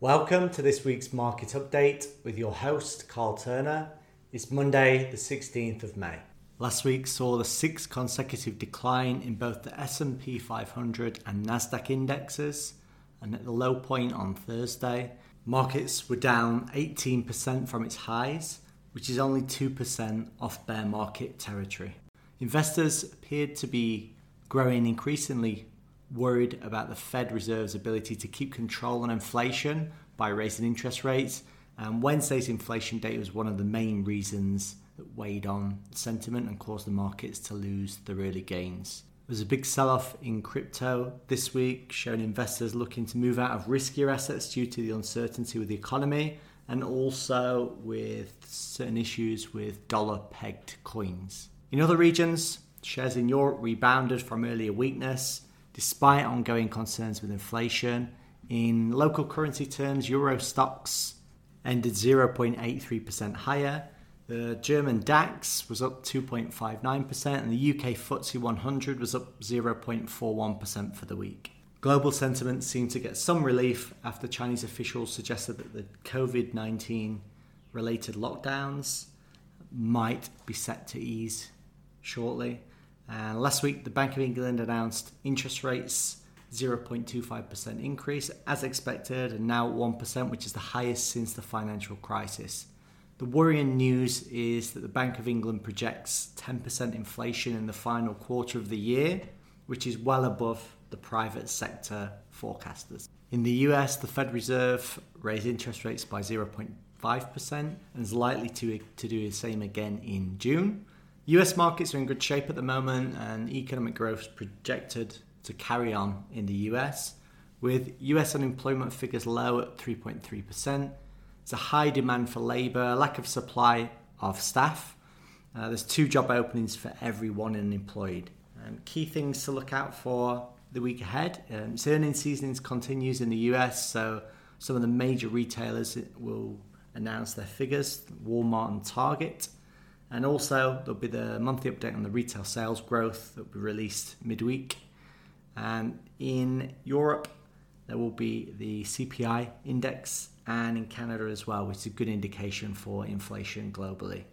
Welcome to this week's market update with your host Carl Turner. It's Monday, the 16th of May. Last week saw the sixth consecutive decline in both the S&P 500 and Nasdaq indexes, and at the low point on Thursday, markets were down 18% from its highs, which is only 2% off bear market territory. Investors appeared to be growing increasingly worried about the Fed Reserve's ability to keep control on inflation by raising interest rates. And Wednesday's inflation data was one of the main reasons that weighed on sentiment and caused the markets to lose the early gains. There was a big sell off in crypto this week, showing investors looking to move out of riskier assets due to the uncertainty with the economy and also with certain issues with dollar pegged coins. In other regions, shares in Europe rebounded from earlier weakness despite ongoing concerns with inflation. In local currency terms, Euro stocks ended 0.83% higher. The German DAX was up 2.59%, and the UK FTSE 100 was up 0.41% for the week. Global sentiment seemed to get some relief after Chinese officials suggested that the COVID 19 related lockdowns might be set to ease shortly. And last week, the Bank of England announced interest rates 0.25% increase as expected, and now 1%, which is the highest since the financial crisis. The worrying news is that the Bank of England projects 10% inflation in the final quarter of the year, which is well above the private sector forecasters. In the US, the Fed Reserve raised interest rates by 0.5% and is likely to, to do the same again in June. US markets are in good shape at the moment, and economic growth is projected to carry on in the US, with US unemployment figures low at 3.3%. There's a high demand for labour, lack of supply of staff. Uh, there's two job openings for every one unemployed. Um, key things to look out for the week ahead. Um, earnings season continues in the US, so some of the major retailers will announce their figures Walmart and Target. And also, there'll be the monthly update on the retail sales growth that will be released midweek. And in Europe, there will be the CPI index, and in Canada as well, which is a good indication for inflation globally.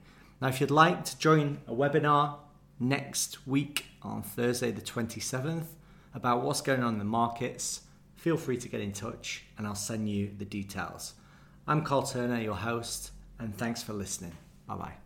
Now, if you'd like to join a webinar next week on Thursday, the 27th, about what's going on in the markets, feel free to get in touch and I'll send you the details. I'm Carl Turner, your host, and thanks for listening. Bye bye.